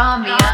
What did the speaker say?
draw me